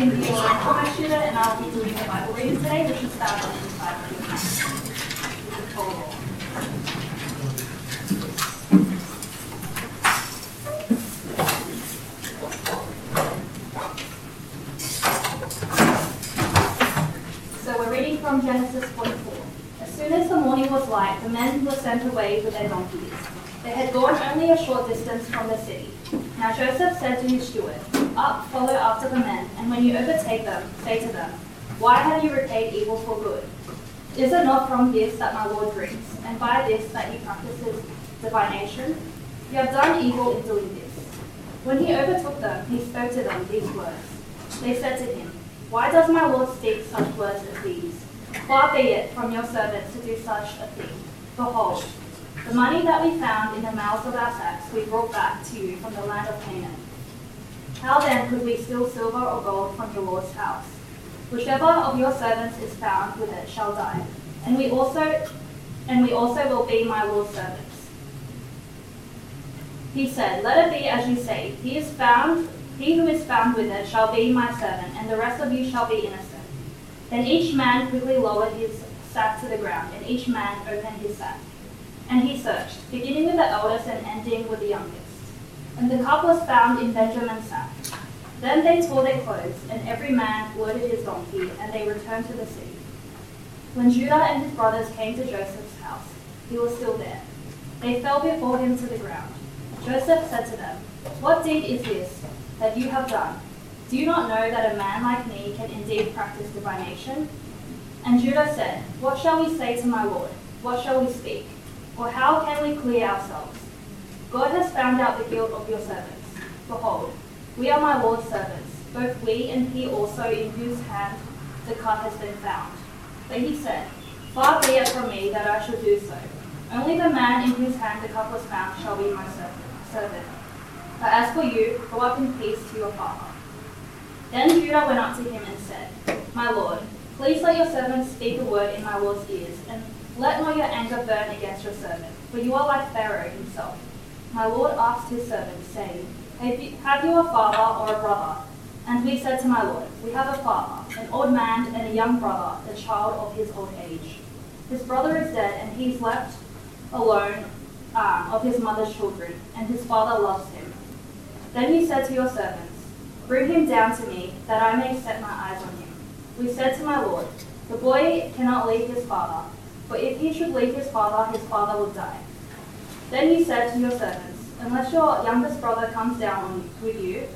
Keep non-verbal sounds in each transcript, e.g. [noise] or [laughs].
and I'll be the Bible reading today, which is Bible So we're reading from Genesis 44. As soon as the morning was light, the men were sent away with their donkeys. They had gone only a short distance from the city. Now Joseph said to his steward, Up, follow after the men, and when you overtake them, say to them, Why have you repaid evil for good? Is it not from this that my Lord drinks, and by this that he practices divination? You have done evil in doing this. When he overtook them, he spoke to them these words. They said to him, Why does my Lord speak such words as these? Far be it from your servants to do such a thing. Behold, the money that we found in the mouths of our sacks we brought back to you from the land of Canaan. How then could we steal silver or gold from your Lord's house? Whichever of your servants is found with it shall die, and we also and we also will be my Lord's servants. He said, Let it be as you say, he is found he who is found with it shall be my servant, and the rest of you shall be innocent. Then each man quickly lowered his sack to the ground, and each man opened his sack. And he searched, beginning with the eldest and ending with the youngest. And the cup was found in Benjamin's sack. Then they tore their clothes, and every man loaded his donkey, and they returned to the city. When Judah and his brothers came to Joseph's house, he was still there. They fell before him to the ground. Joseph said to them, What deed is this that you have done? Do you not know that a man like me can indeed practice divination? And Judah said, What shall we say to my Lord? What shall we speak? Or how can we clear ourselves? God has found out the guilt of your servants. Behold, we are my Lord's servants, both we and he also in whose hand the cup has been found. But he said, Far be it from me that I should do so. Only the man in whose hand the cup was found shall be my servant. But as for you, go up in peace to your father. Then Judah went up to him and said, My Lord, please let your servant speak a word in my Lord's ears, and let not your anger burn against your servant, for you are like Pharaoh himself. My Lord asked his servant, saying, Have you a father or a brother? And we said to my Lord, We have a father, an old man, and a young brother, the child of his old age. His brother is dead, and he is left alone um, of his mother's children, and his father loves him. Then he said to your servants, Bring him down to me, that I may set my eyes on him. We said to my Lord, The boy cannot leave his father for if he should leave his father, his father would die. Then he said to your servants, Unless your youngest brother comes down with you,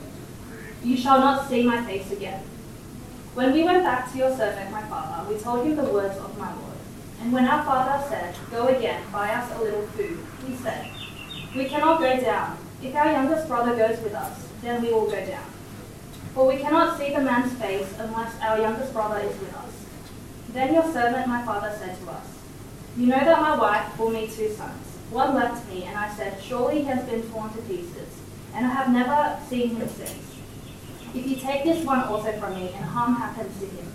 you shall not see my face again. When we went back to your servant, my father, we told him the words of my Lord. And when our father said, Go again, buy us a little food, he said, We cannot go down. If our youngest brother goes with us, then we will go down. For we cannot see the man's face unless our youngest brother is with us. Then your servant, my father, said to us, you know that my wife bore me two sons. One left me, and I said, Surely he has been torn to pieces, and I have never seen him since. If you take this one also from me, and harm happens to him,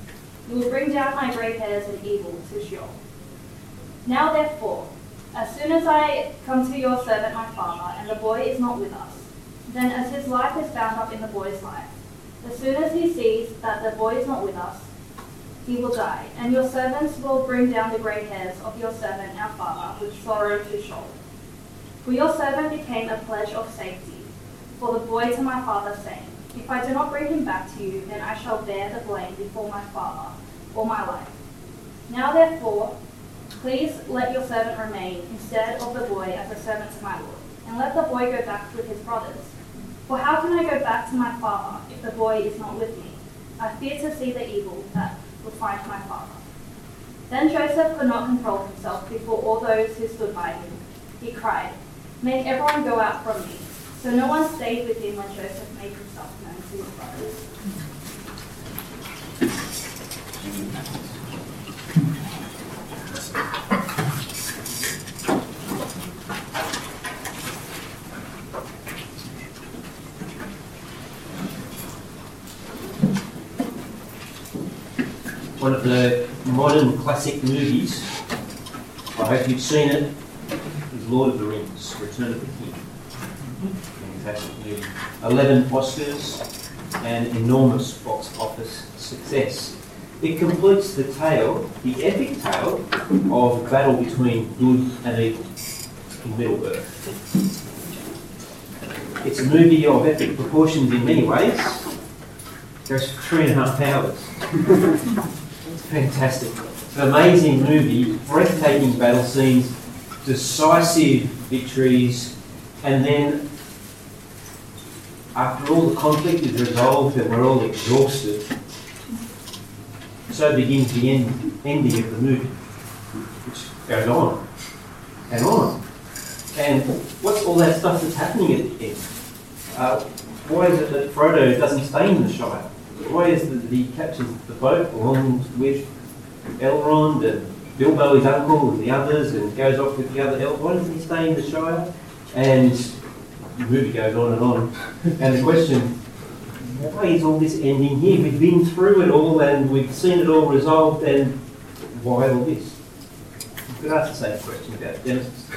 you will bring down my grey hairs and evil to Sheol. Now therefore, as soon as I come to your servant my father, and the boy is not with us, then as his life is bound up in the boy's life, as soon as he sees that the boy is not with us, he will die, and your servants will bring down the grey hairs of your servant our father with sorrow to Sheol. For your servant became a pledge of safety for the boy to my father, saying, If I do not bring him back to you, then I shall bear the blame before my father all my life. Now therefore, please let your servant remain instead of the boy as a servant to my lord, and let the boy go back with his brothers. For how can I go back to my father if the boy is not with me? I fear to see the evil that find my father. Then Joseph could not control himself before all those who stood by him. He cried, Make everyone go out from me. So no one stayed with him when Joseph made himself known to his brothers. One of the modern classic movies. I hope you've seen it. Is Lord of the Rings: Return of the King. Fantastic movie. Eleven Oscars. an enormous box office success. It completes the tale, the epic tale, of a battle between good and evil in Middle Earth. It's a movie of epic proportions in many ways. It goes for three and a half hours. [laughs] fantastic. An amazing movie, breathtaking battle scenes, decisive victories, and then after all the conflict is resolved and we're all exhausted, so begins the end, ending of the movie, which goes on and on. And what's all that stuff that's happening at the end? Uh, why is it that Frodo doesn't stay in the Shire? Why is that he captures the boat along with Elrond and Bilbo, his uncle, and the others, and goes off with the other elves? Why doesn't he stay in the Shire? And the movie goes on and on. And the question, why is all this ending here? We've been through it all and we've seen it all resolved, and why all this? You could ask the same question about Genesis.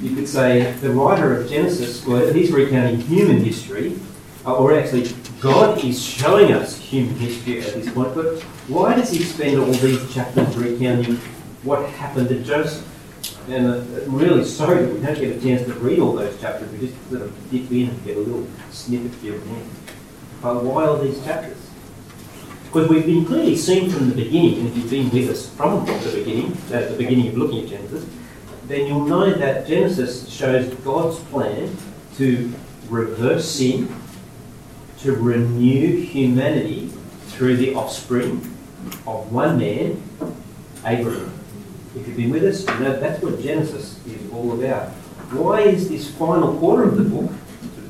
You could say the writer of Genesis, well, he's recounting human history, uh, or actually, God is showing us human history at this point, but why does he spend all these chapters recounting what happened to Joseph? And uh, really sorry that we don't get a chance to read all those chapters. We just sort of dip in and get a little snippet here and there. But why all these chapters? Because we've been clearly seen from the beginning, and if you've been with us from the beginning, at the beginning of looking at Genesis, then you'll know that Genesis shows God's plan to reverse sin, to renew humanity through the offspring of one man, Abraham. If you've been with us, you know that's what Genesis is all about. Why is this final quarter of the book,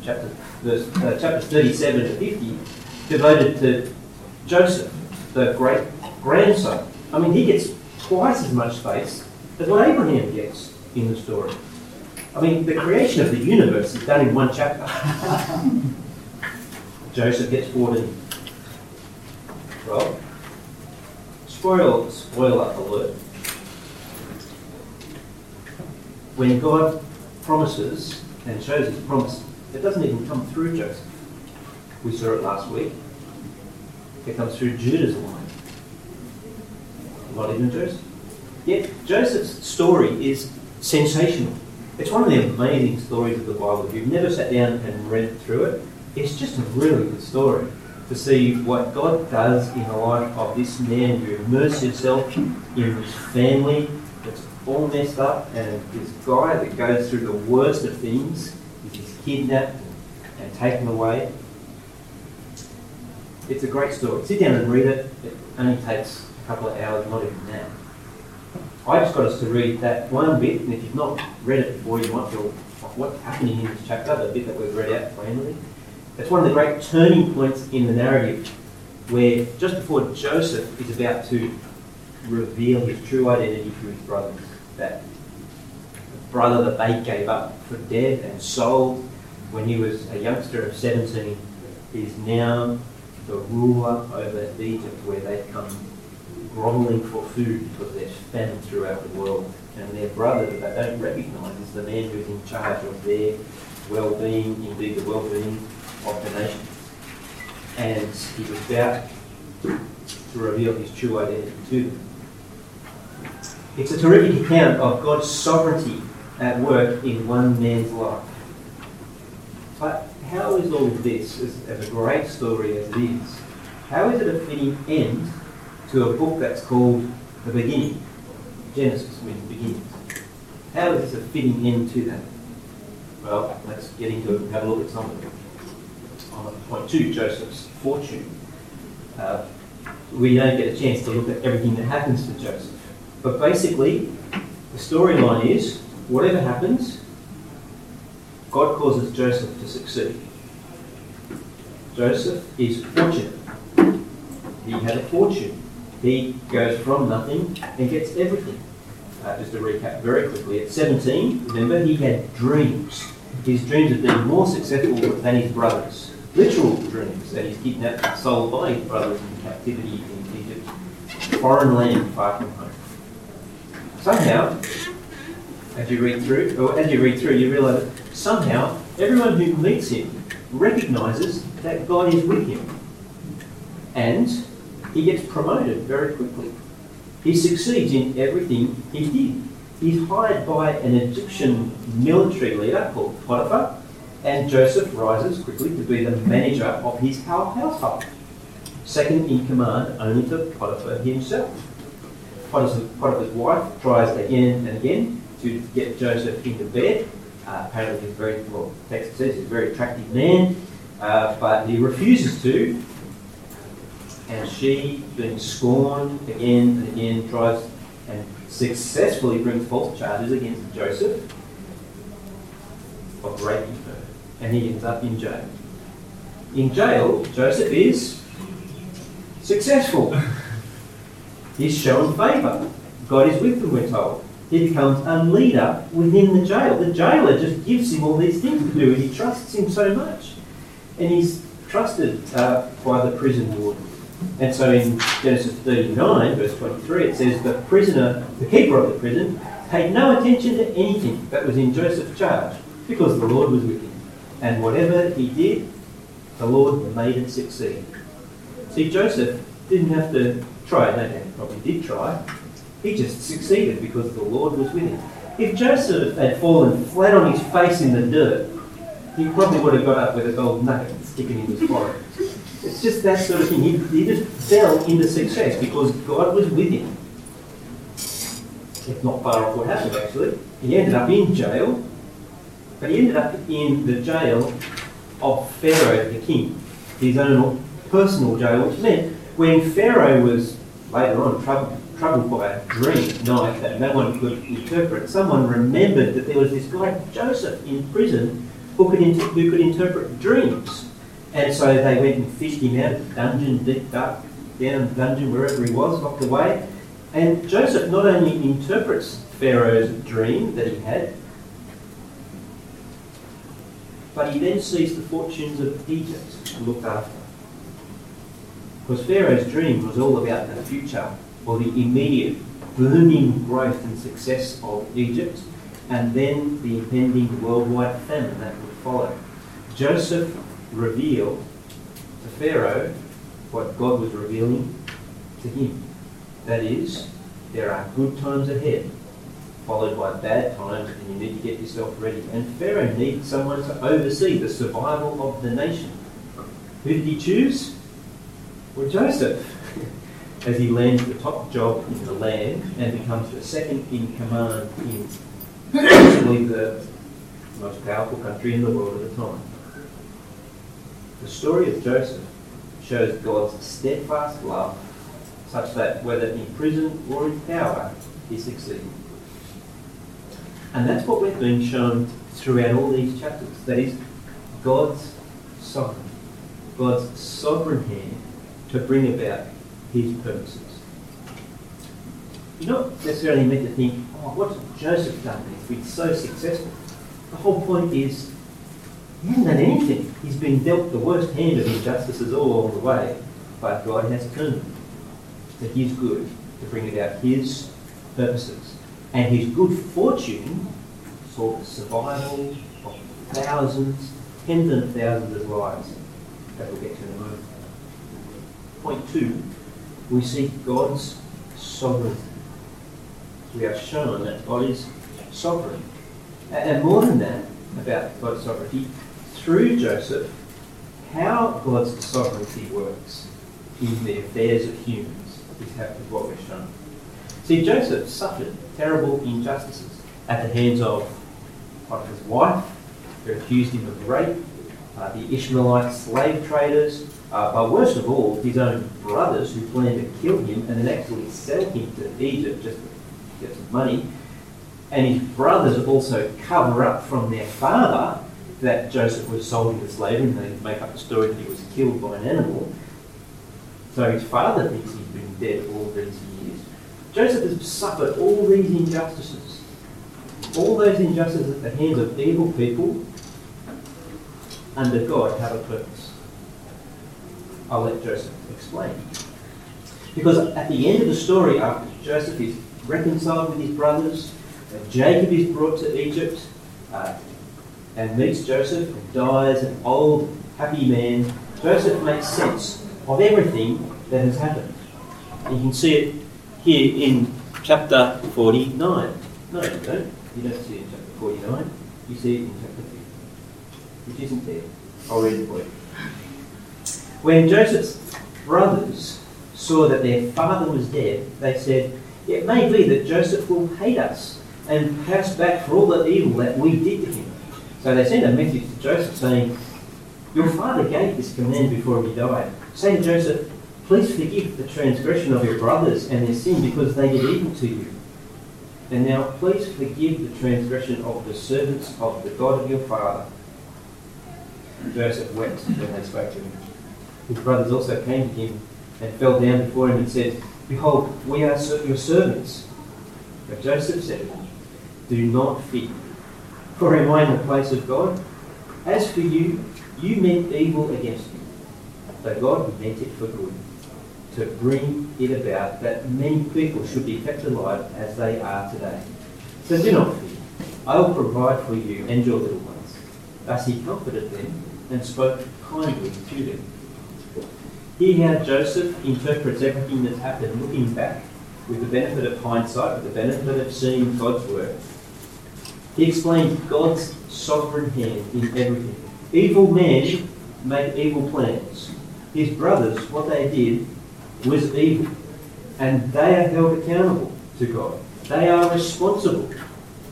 chapter, verse, uh, chapters 37 to 50, devoted to Joseph, the great grandson? I mean, he gets twice as much space as what Abraham gets in the story. I mean, the creation of the universe is done in one chapter. [laughs] Joseph gets 14. Well, spoil, spoiler alert. When God promises and shows his promise, it doesn't even come through Joseph. We saw it last week. It comes through Judah's line. Not even Joseph. Yet Joseph's story is sensational. It's one of the amazing stories of the Bible. If you've never sat down and read through it, it's just a really good story to see what God does in the life of this man. You immerse yourself in this family that's all messed up, and this guy that goes through the worst of things is kidnapped and taken away. It's a great story. Sit down and read it. It only takes a couple of hours, not even now. I just got us to read that one bit, and if you've not read it before, you might feel what's happening in this chapter, the bit that we've read out plainly. It's one of the great turning points in the narrative where just before Joseph is about to reveal his true identity to his brothers, that brother that they gave up for dead and sold when he was a youngster of 17 is now the ruler over Egypt where they come groveling for food because there's famine throughout the world. And their brother that they don't recognise is the man who's in charge of their well-being, indeed the well-being of the nation. And he was about to reveal his true identity to them. It's a terrific account of God's sovereignty at work in one man's life. But how is all of this, as, as a great story as it is, how is it a fitting end to a book that's called The Beginning? Genesis means beginnings. How is this a fitting end to that? Well, let's get into it and have a look at some of it. On point two, Joseph's fortune. Uh, we don't get a chance to look at everything that happens to Joseph. But basically, the storyline is whatever happens, God causes Joseph to succeed. Joseph is fortunate. He had a fortune. He goes from nothing and gets everything. Uh, just to recap very quickly, at 17, remember, he had dreams. His dreams of being more successful than his brothers. Literal dreams that he's kidnapped and sold by his brothers in captivity in Egypt. Foreign land far from home. Somehow, as you read through, or as you read through, you realise somehow everyone who meets him recognizes that God is with him. And he gets promoted very quickly. He succeeds in everything he did. He's hired by an Egyptian military leader called Potiphar, and Joseph rises quickly to be the manager of his household, second in command only to Potiphar himself. Potiphar's wife tries again and again to get Joseph into bed. Uh, apparently, he's very, well, text says he's a very attractive man, uh, but he refuses to. And she, being scorned again and again, tries and successfully brings false charges against Joseph of raping. And he ends up in jail. In jail, Joseph is successful. [laughs] He's shown favour. God is with him, we're told. He becomes a leader within the jail. The jailer just gives him all these things to do, and he trusts him so much. And he's trusted uh, by the prison warden. And so in Genesis 39, verse 23, it says, The prisoner, the keeper of the prison, paid no attention to anything that was in Joseph's charge, because the Lord was with him. And whatever he did, the Lord made it succeed. See, Joseph didn't have to try, no, he probably did try. He just succeeded because the Lord was with him. If Joseph had fallen flat on his face in the dirt, he probably would have got up with a gold nugget sticking in his forehead. It's just that sort of thing. He, he just fell into success because God was with him. It's not far off what happened actually. He ended up in jail, but he ended up in the jail of Pharaoh the king, his own personal jail, which meant when Pharaoh was later on troubled, troubled by a dream night that no one could interpret, someone remembered that there was this guy Joseph in prison who could, inter- who could interpret dreams. And so they went and fished him out of the dungeon, deep dark down the dungeon, wherever he was, locked away. And Joseph not only interprets Pharaoh's dream that he had, but he then sees the fortunes of Egypt looked after. Because Pharaoh's dream was all about the future or the immediate booming growth and success of Egypt and then the impending worldwide famine that would follow. Joseph revealed to Pharaoh what God was revealing to him. That is, there are good times ahead, followed by bad times, and you need to get yourself ready. And Pharaoh needs someone to oversee the survival of the nation. Who did he choose? Well, Joseph. [laughs] As he lands the top job in the land and becomes the second in command in possibly the most powerful country in the world at the time. The story of Joseph shows God's steadfast love, such that whether in prison or in power, he succeeded. And that's what we're being shown throughout all these chapters. That is, God's sovereign, God's sovereign hand to bring about his purposes. You're not necessarily meant to think, oh, what's Joseph done he's so successful? The whole point is he hasn't done anything. He's been dealt the worst hand of injustices all along the way, but God has turned to his good to bring about his purposes. And his good fortune saw the survival of thousands, tens of thousands of lives that we'll get to in a moment. Point two, we see God's sovereignty. We are shown that God is sovereign. And more than that, about God's sovereignty, through Joseph how God's sovereignty works in the affairs of humans is what we're shown. See, Joseph suffered terrible injustices at the hands of Potiphar's wife, who accused him of rape, uh, the Ishmaelite slave traders, uh, but worst of all, his own brothers who planned to kill him and then actually sell him to Egypt just to get some money. And his brothers also cover up from their father that Joseph was sold into slavery, and they make up the story that he was killed by an animal. So his father thinks he's been dead all these years. Joseph has suffered all these injustices, all those injustices at the hands of evil people, under God have a purpose. I'll let Joseph explain. Because at the end of the story, after Joseph is reconciled with his brothers, Jacob is brought to Egypt, uh, and meets Joseph and dies an old, happy man, Joseph makes sense of everything that has happened. You can see it here in chapter 49. No, you don't. You don't see it in chapter 49. You see it in chapter 50, which isn't there. I'll read it for you. When Joseph's brothers saw that their father was dead, they said, It may be that Joseph will hate us and pay us back for all the evil that we did to him. So they sent a message to Joseph saying, Your father gave this command before he died. Say to Joseph, Please forgive the transgression of your brothers and their sin because they did evil to you. And now please forgive the transgression of the servants of the God of your father. Joseph wept when they spoke to him. His brothers also came to him and fell down before him and said, Behold, we are your servants. But Joseph said, Do not fear, for am I in the place of God? As for you, you meant evil against me, but God meant it for good to bring it about that many people should be kept alive as they are today. So do not fear. I will provide for you and your little ones. Thus he comforted them and spoke kindly to them. Here how Joseph interprets everything that's happened looking back with the benefit of hindsight, with the benefit of seeing God's work. He explains God's sovereign hand in everything. Evil men make evil plans. His brothers, what they did was evil. And they are held accountable to God. They are responsible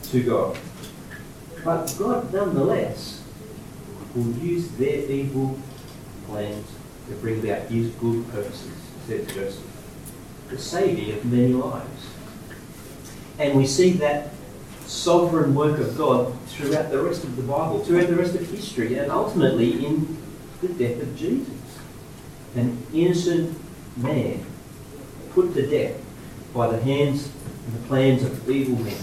to God. But God, nonetheless, will use their evil plans to bring about his good purposes, says Joseph, the saving of many lives. And we see that sovereign work of God throughout the rest of the Bible, throughout the rest of history, and ultimately in the death of Jesus. An innocent man put to death by the hands and the plans of evil men.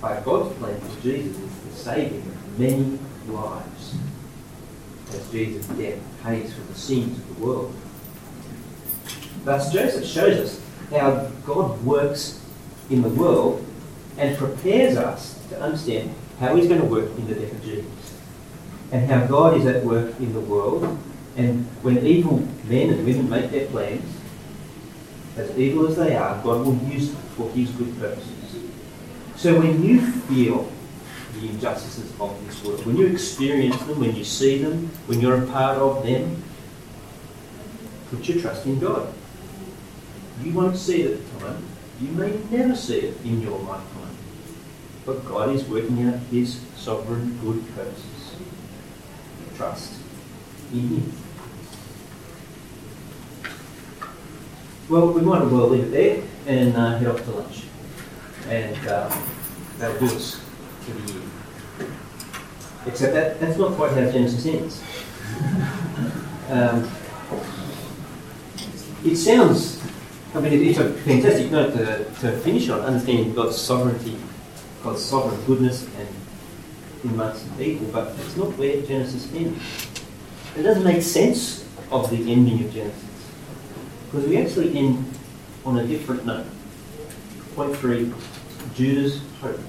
But God's plan for Jesus is the saving of many lives as Jesus' death pays for the sins of the world. Thus, Joseph shows us how God works in the world and prepares us to understand how he's going to work in the death of Jesus. And how God is at work in the world and when evil men and women make their plans, as evil as they are, God will use them for his good purposes. So when you feel the injustices of this world, when you experience them, when you see them, when you're a part of them, put your trust in God. You won't see it at the time. You may never see it in your lifetime. But God is working out his sovereign good purposes. Trust him. Well, we might as well leave it there and uh, head off to lunch. And um, that'll do us for the year. Except that that's not quite how Genesis ends. [laughs] Um, it sounds, I mean, it's a fantastic note to, to finish on, understanding God's sovereignty, God's sovereign goodness and in amongst people, but it's not where Genesis ends. It doesn't make sense of the ending of Genesis. Because we actually end on a different note. Point three, Judah's hope.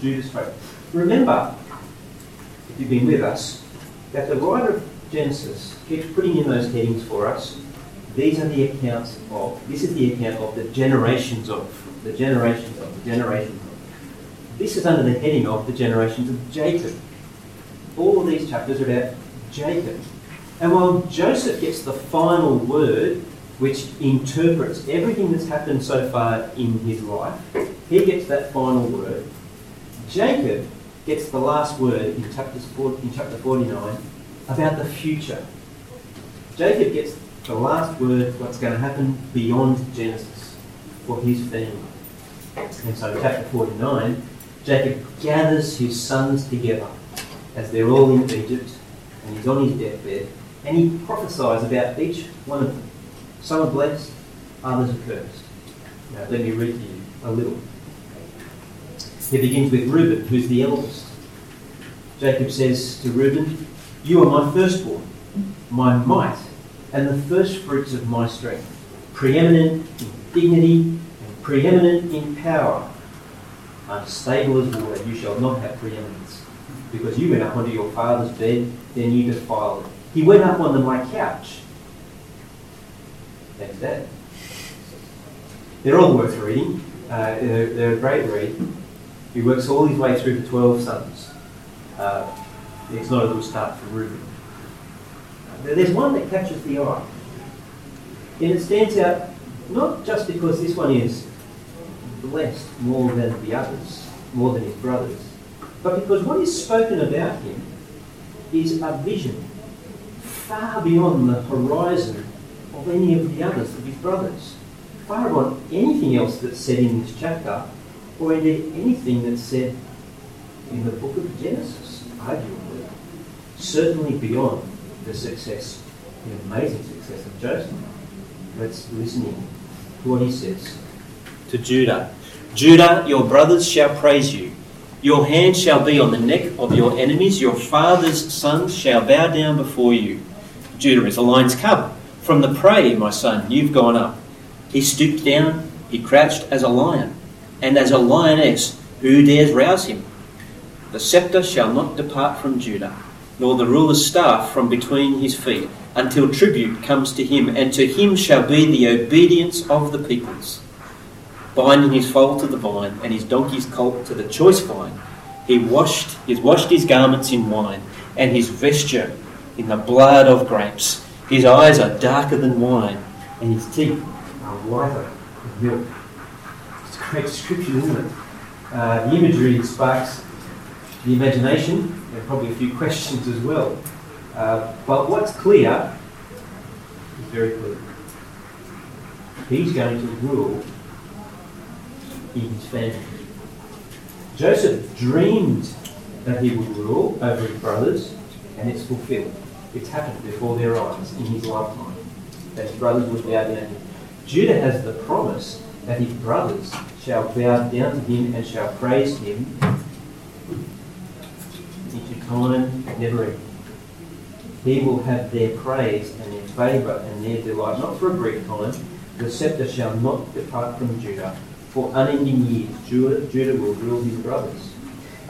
Judah's hope. Remember, if you've been with us, that the writer of Genesis keeps putting in those headings for us. These are the accounts of, this is the account of the generations of, the generations of, the generations of. This is under the heading of the generations of Jacob. All of these chapters are about Jacob. And while Joseph gets the final word, which interprets everything that's happened so far in his life, he gets that final word. Jacob gets the last word in, in chapter 49 about the future. Jacob gets the last word, what's going to happen beyond Genesis for his family. And so, chapter 49, Jacob gathers his sons together as they're all in Egypt and he's on his deathbed and he prophesies about each one of them. Some are blessed, others are cursed. Now, let me read to you a little. He begins with Reuben, who's the eldest. Jacob says to Reuben, You are my firstborn, my might, and the firstfruits of my strength, preeminent in dignity and preeminent in power. unstable as water, you shall not have preeminence. Because you went up onto your father's bed, then you defiled it. He went up onto my couch. That's that. They're all worth reading. Uh, they're, they're a great read. He works all his way through the 12 sons. Uh, it's not a good start for Reuben. There's one that catches the eye. And it stands out not just because this one is blessed more than the others, more than his brothers, but because what is spoken about him is a vision far beyond the horizon of any of the others of his brothers, far beyond anything else that's said in this chapter, or indeed anything that's said in the book of Genesis, arguably. Certainly beyond the success, the amazing success of Joseph. Let's listen in to what he says. To Judah Judah, your brothers shall praise you. Your hand shall be on the neck of your enemies. Your father's sons shall bow down before you. Judah is a lion's cub. From the prey, my son, you've gone up. He stooped down, he crouched as a lion, and as a lioness, who dares rouse him? The sceptre shall not depart from Judah, nor the ruler's staff from between his feet, until tribute comes to him, and to him shall be the obedience of the peoples. Binding his foal to the vine, and his donkey's colt to the choice vine, he washed, he washed his garments in wine, and his vesture in the blood of grapes. His eyes are darker than wine, and his teeth are whiter than milk. It's a great description, isn't it? Uh, the imagery sparks the imagination and probably a few questions as well. Uh, but what's clear is very clear. He's going to rule in his family. Joseph dreamed that he would rule over his brothers, and it's fulfilled. It's happened before their eyes in his lifetime that his brothers would bow down to him. Judah has the promise that his brothers shall bow down to him and shall praise him into time never ending. He will have their praise and their favour and their delight, not for a brief time. The sceptre shall not depart from Judah. For unending years, Judah, Judah will rule his brothers.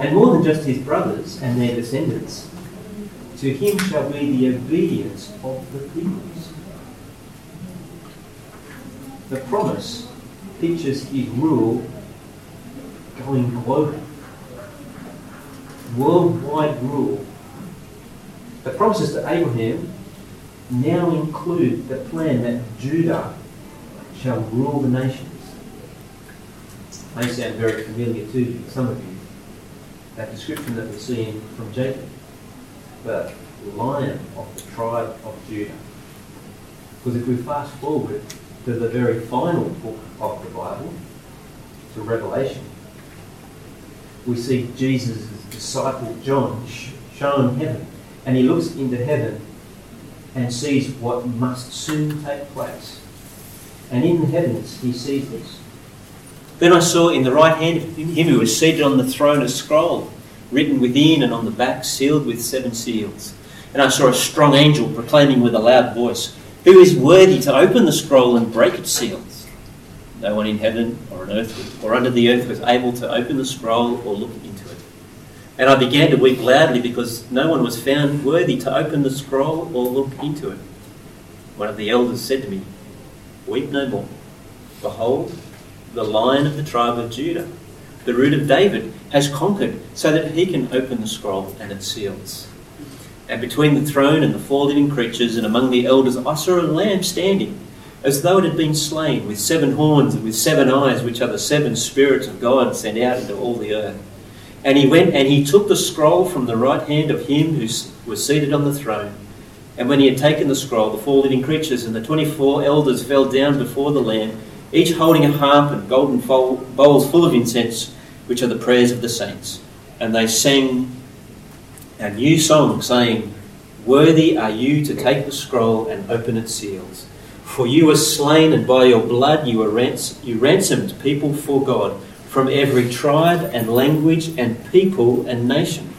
And more than just his brothers and their descendants, to him shall be the obedience of the peoples. The promise pictures his rule going global. Worldwide rule. The promises to Abraham now include the plan that Judah shall rule the nations. May sound very familiar to you, some of you. That description that we see in, from Jacob the lion of the tribe of Judah. Because if we fast forward to the very final book of the Bible, to Revelation, we see Jesus' disciple John shown heaven. And he looks into heaven and sees what must soon take place. And in the heavens, he sees this. Then I saw in the right hand of him who was seated on the throne a scroll written within and on the back, sealed with seven seals. And I saw a strong angel proclaiming with a loud voice, Who is worthy to open the scroll and break its seals? No one in heaven or on earth or under the earth was able to open the scroll or look into it. And I began to weep loudly because no one was found worthy to open the scroll or look into it. One of the elders said to me, Weep no more. Behold, the lion of the tribe of Judah the root of David, has conquered so that he can open the scroll and its seals. And between the throne and the four living creatures and among the elders, I saw a lamb standing, as though it had been slain, with seven horns and with seven eyes, which are the seven spirits of God sent out into all the earth. And he went and he took the scroll from the right hand of him who was seated on the throne. And when he had taken the scroll, the four living creatures and the twenty four elders fell down before the Lamb each holding a harp and golden bowls full of incense, which are the prayers of the saints. And they sang a new song, saying, Worthy are you to take the scroll and open its seals. For you were slain, and by your blood you, were rans- you ransomed people for God from every tribe and language and people and nation.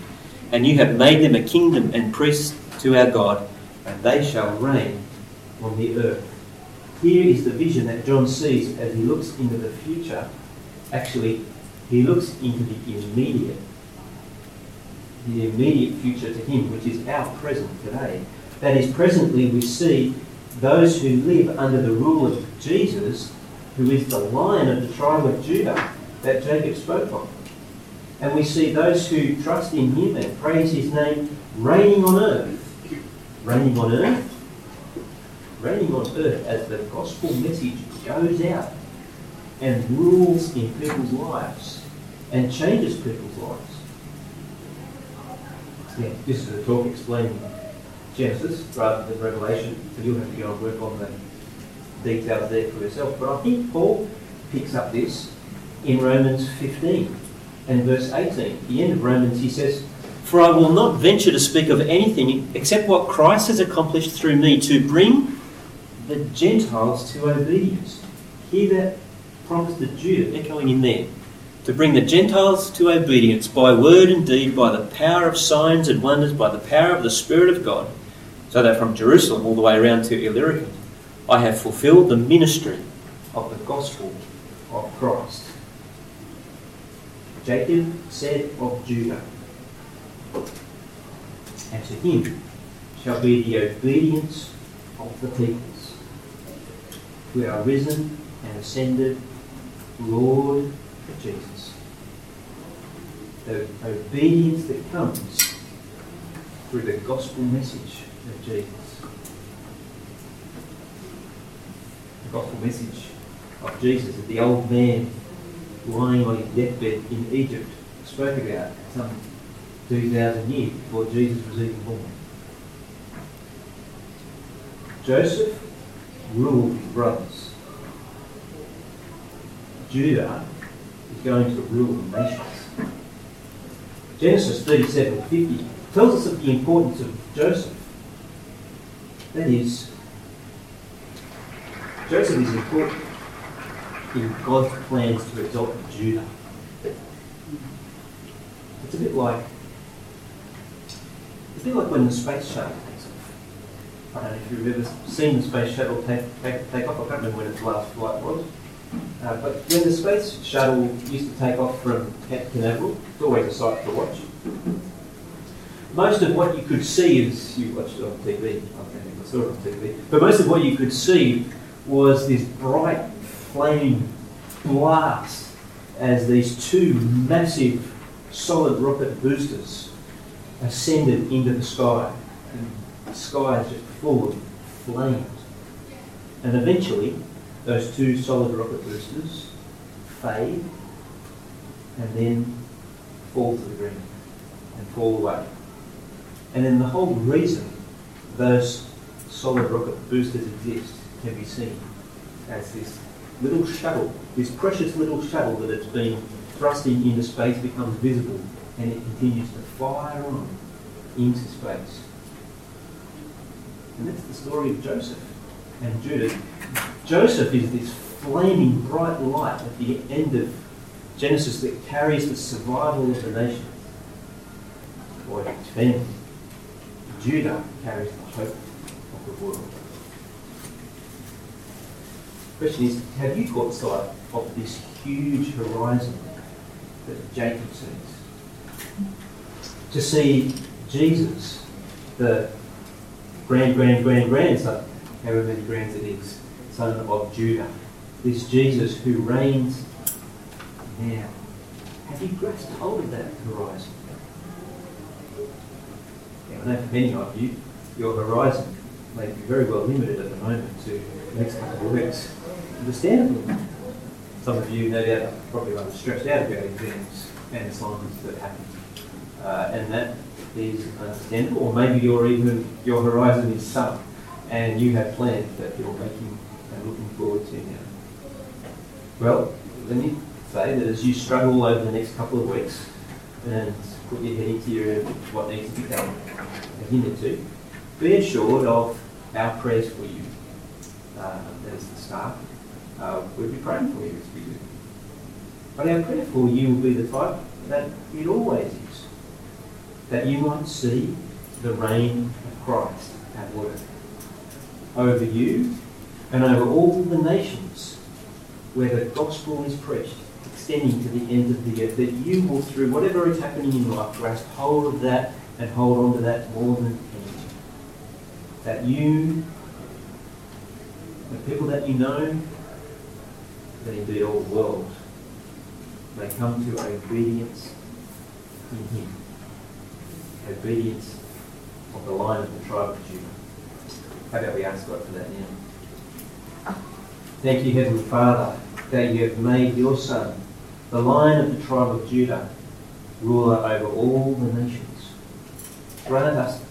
And you have made them a kingdom and priests to our God, and they shall reign on the earth. Here is the vision that John sees as he looks into the future. Actually, he looks into the immediate, the immediate future to him, which is our present today. That is, presently we see those who live under the rule of Jesus, who is the lion of the tribe of Judah that Jacob spoke of. And we see those who trust in him and praise his name reigning on earth. Reigning on earth? Reigning on earth as the gospel message goes out and rules in people's lives and changes people's lives. Yeah, this is a talk explaining Genesis rather than Revelation, so you'll have to go and work on the details there for yourself. But I think Paul picks up this in Romans 15 and verse 18. At the end of Romans, he says, For I will not venture to speak of anything except what Christ has accomplished through me to bring the Gentiles to obedience. Hear that promise to Judah echoing in there. to bring the Gentiles to obedience by word and deed, by the power of signs and wonders, by the power of the Spirit of God, so that from Jerusalem all the way around to Illyricum, I have fulfilled the ministry. of the gospel of Christ. Jacob said of Judah, and to him shall be the obedience of the peoples, who are risen and ascended, Lord Jesus. The obedience that comes through the gospel message of Jesus. The gospel message of Jesus that the old man lying on his deathbed in Egypt spoke about some 2,000 years before Jesus was even born. Joseph ruled his brothers. Judah is going to rule the nations. Genesis 37:50 tells us of the importance of Joseph. That is, Joseph is important in God's plans to exalt Judah. It's a bit like it's a bit like when the space shuttle know if you've ever seen the space shuttle take, take, take off. I can't remember when its last flight was. Uh, but when the space shuttle used to take off from Cape Canaveral, it's always a sight to watch. Most of what you could see is you watched it on TV. I saw it on TV. But most of what you could see was this bright flaming blast as these two massive solid rocket boosters ascended into the sky. The sky is just full of flames. And eventually, those two solid rocket boosters fade and then fall to the ground and fall away. And then the whole reason those solid rocket boosters exist can be seen as this little shuttle, this precious little shuttle that it's been thrusting into space becomes visible and it continues to fire on into space. And that's the story of Joseph and Judah. Joseph is this flaming bright light at the end of Genesis that carries the survival of the nation or its family. Judah carries the hope of the world. The question is, have you caught sight of this huge horizon that Jacob sees? To see Jesus, the grand, grand, grand, grandson, however many grands it is, son of Judah. This Jesus who reigns now. Have you grasped hold of that horizon? I know for many of you, your horizon may be very well limited at the moment to the next couple of weeks. Understandably. Some of you, no doubt, are probably rather stressed out about exams and assignments that happen. Uh, and that is understandable. Or maybe you're even, your horizon is sunk and you have plans that you're making and looking forward to now. Well, let me say that as you struggle over the next couple of weeks and put your head into your, what needs to be done, a hint or two, be assured of our prayers for you. Uh, as the staff, uh, we'll be praying for you as we do. But our prayer for you will be the type that it always is. That you might see the reign of Christ at work over you and over all the nations where the gospel is preached extending to the ends of the earth, that you will, through whatever is happening in your life, grasp hold of that and hold on to that more than anything. That you, the people that you know, that indeed all the world, may come to obedience in Him. Obedience of the lion of the tribe of Judah. How about we ask God for that now? Thank you, Heavenly Father, that you have made your Son, the lion of the tribe of Judah, ruler over all the nations. Grant us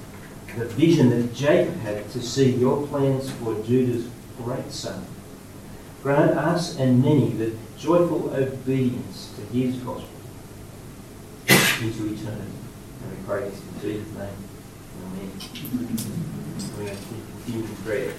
the vision that Jacob had to see your plans for Judah's great son. Grant us and many the joyful obedience to his gospel into eternity. This in Jesus' name. Amen. We're going to continue in prayer.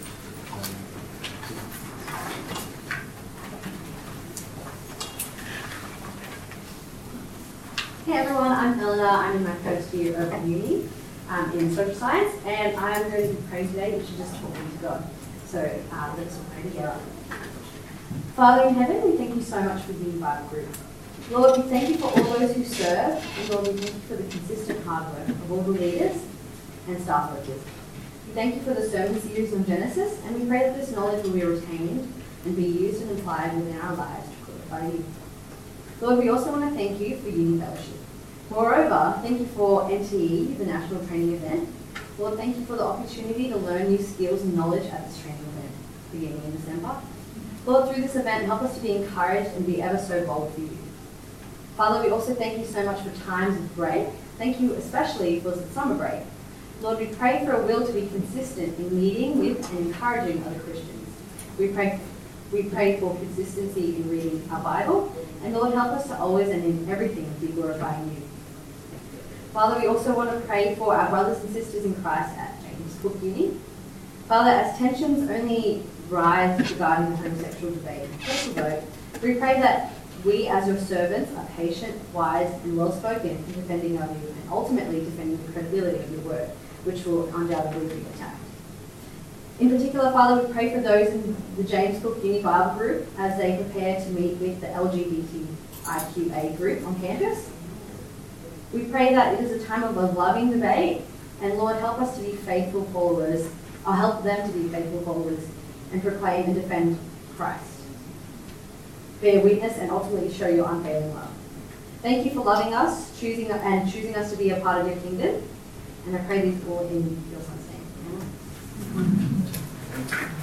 Hey everyone, I'm Eleanor. I'm in my first year of uni um, in social science, and I'm going to pray today, which is just talking to God. So uh, let's pray together. Father in heaven, we thank you so much for the Bible group. Lord, we thank you for all those who serve, and Lord, we thank you for the consistent hard work of all the leaders and staff workers. We thank you for the sermon series on Genesis, and we pray that this knowledge will be retained and be used and applied within our lives to glorify you. Lord, we also want to thank you for Uni Fellowship. Moreover, thank you for NTE, the national training event. Lord, thank you for the opportunity to learn new skills and knowledge at this training event beginning in December. Lord, through this event, help us to be encouraged and be ever so bold for you. Father, we also thank you so much for times of break. Thank you especially for the summer break. Lord, we pray for a will to be consistent in meeting with and encouraging other Christians. We pray, we pray for consistency in reading our Bible, and Lord, help us to always and in everything be glorifying you. Father, we also want to pray for our brothers and sisters in Christ at James Cook Uni. Father, as tensions only rise regarding the homosexual debate we pray that we, as your servants, are patient, wise, and well spoken in defending our view and ultimately defending the credibility of your word, which will undoubtedly be attacked. In particular, Father, we pray for those in the James Cook Uni Bible group as they prepare to meet with the LGBTIQA group on campus. We pray that it is a time of a loving debate, and Lord, help us to be faithful followers, or help them to be faithful followers, and proclaim and defend Christ. Bear witness and ultimately show your unfailing love. Thank you for loving us, choosing and choosing us to be a part of your kingdom. And I pray these all in your son's name. Amen.